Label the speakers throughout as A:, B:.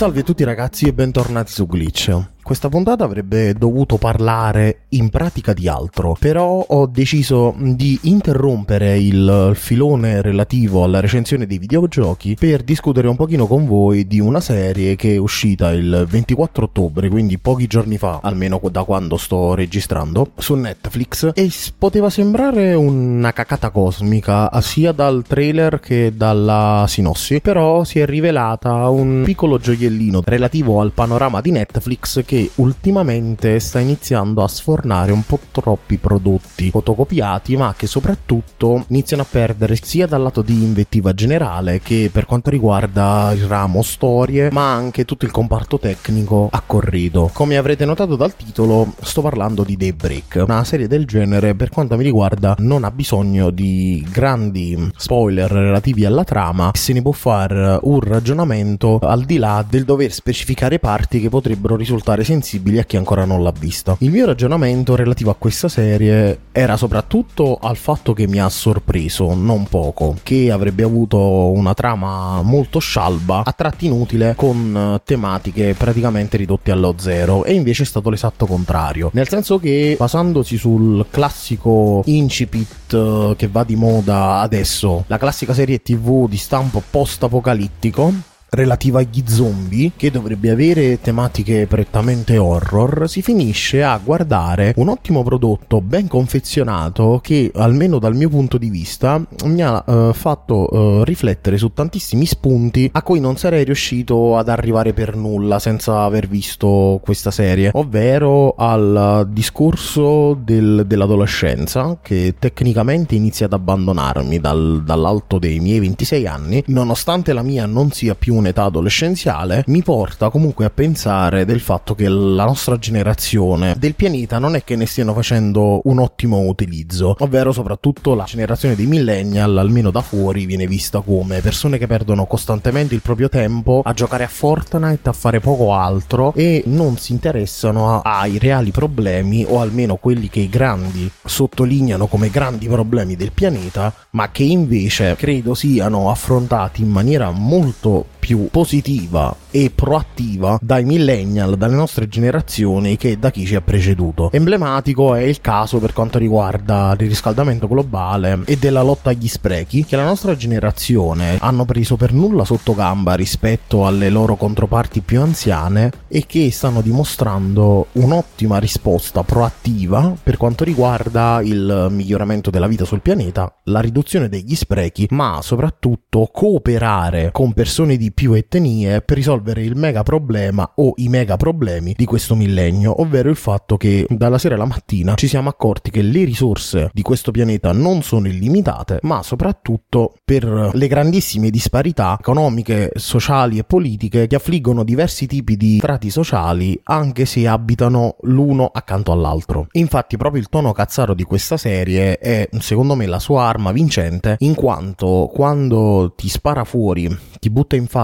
A: Salve a tutti ragazzi e bentornati su Glitch. Questa puntata avrebbe dovuto parlare in pratica di altro, però ho deciso di interrompere il filone relativo alla recensione dei videogiochi per discutere un pochino con voi di una serie che è uscita il 24 ottobre, quindi pochi giorni fa, almeno da quando sto registrando, su Netflix. E poteva sembrare una cacata cosmica sia dal trailer che dalla sinossi, però si è rivelata un piccolo gioiellino relativo al panorama di Netflix che ultimamente sta iniziando a sfornare un po' troppi prodotti fotocopiati, ma che soprattutto iniziano a perdere sia dal lato di invettiva generale che per quanto riguarda il ramo storie, ma anche tutto il comparto tecnico a corrido. Come avrete notato dal titolo, sto parlando di Daybreak. Una serie del genere, per quanto mi riguarda, non ha bisogno di grandi spoiler relativi alla trama, se ne può fare un ragionamento al di là del dover specificare parti che potrebbero risultare sensibili a chi ancora non l'ha vista. Il mio ragionamento relativo a questa serie era soprattutto al fatto che mi ha sorpreso, non poco, che avrebbe avuto una trama molto scialba, a tratti inutile, con tematiche praticamente ridotte allo zero, e invece è stato l'esatto contrario. Nel senso che, basandosi sul classico incipit eh, che va di moda adesso, la classica serie tv di stampo post-apocalittico, relativa agli zombie, che dovrebbe avere tematiche prettamente horror, si finisce a guardare un ottimo prodotto ben confezionato che, almeno dal mio punto di vista, mi ha eh, fatto eh, riflettere su tantissimi spunti a cui non sarei riuscito ad arrivare per nulla senza aver visto questa serie, ovvero al discorso del, dell'adolescenza che tecnicamente inizia ad abbandonarmi dal, dall'alto dei miei 26 anni, nonostante la mia non sia più un'età adolescenziale, mi porta comunque a pensare del fatto che la nostra generazione del pianeta non è che ne stiano facendo un ottimo utilizzo, ovvero soprattutto la generazione dei millennial, almeno da fuori, viene vista come persone che perdono costantemente il proprio tempo a giocare a Fortnite, a fare poco altro e non si interessano ai reali problemi o almeno quelli che i grandi sottolineano come grandi problemi del pianeta, ma che invece credo siano affrontati in maniera molto più positiva e proattiva dai millennial, dalle nostre generazioni che da chi ci ha preceduto. Emblematico è il caso per quanto riguarda il riscaldamento globale e della lotta agli sprechi che la nostra generazione hanno preso per nulla sotto gamba rispetto alle loro controparti più anziane e che stanno dimostrando un'ottima risposta proattiva per quanto riguarda il miglioramento della vita sul pianeta, la riduzione degli sprechi, ma soprattutto cooperare con persone di più etnie per risolvere il mega problema o i mega problemi di questo millennio, ovvero il fatto che dalla sera alla mattina ci siamo accorti che le risorse di questo pianeta non sono illimitate, ma soprattutto per le grandissime disparità economiche, sociali e politiche che affliggono diversi tipi di strati sociali anche se abitano l'uno accanto all'altro. Infatti proprio il tono cazzaro di questa serie è secondo me la sua arma vincente in quanto quando ti spara fuori, ti butta in faccia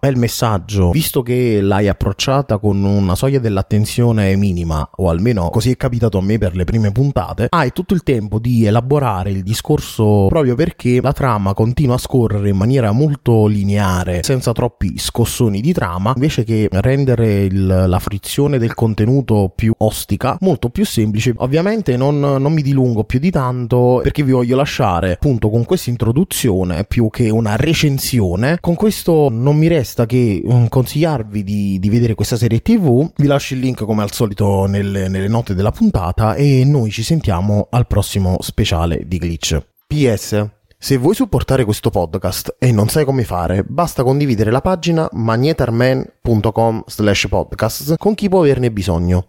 A: è il messaggio, visto che l'hai approcciata con una soglia dell'attenzione minima, o almeno così è capitato a me per le prime puntate, hai tutto il tempo di elaborare il discorso proprio perché la trama continua a scorrere in maniera molto lineare, senza troppi scossoni di trama, invece che rendere il, la frizione del contenuto più ostica, molto più semplice. Ovviamente non, non mi dilungo più di tanto perché vi voglio lasciare appunto con questa introduzione più che una recensione. Con questo non mi resta che um, consigliarvi di, di, vedere questa serie tv. Vi lascio il link come al solito nelle, nelle note della puntata e noi ci sentiamo al prossimo speciale di Glitch. PS se vuoi supportare questo podcast e non sai come fare, basta condividere la pagina magnetarman.com slash podcast con chi può averne bisogno.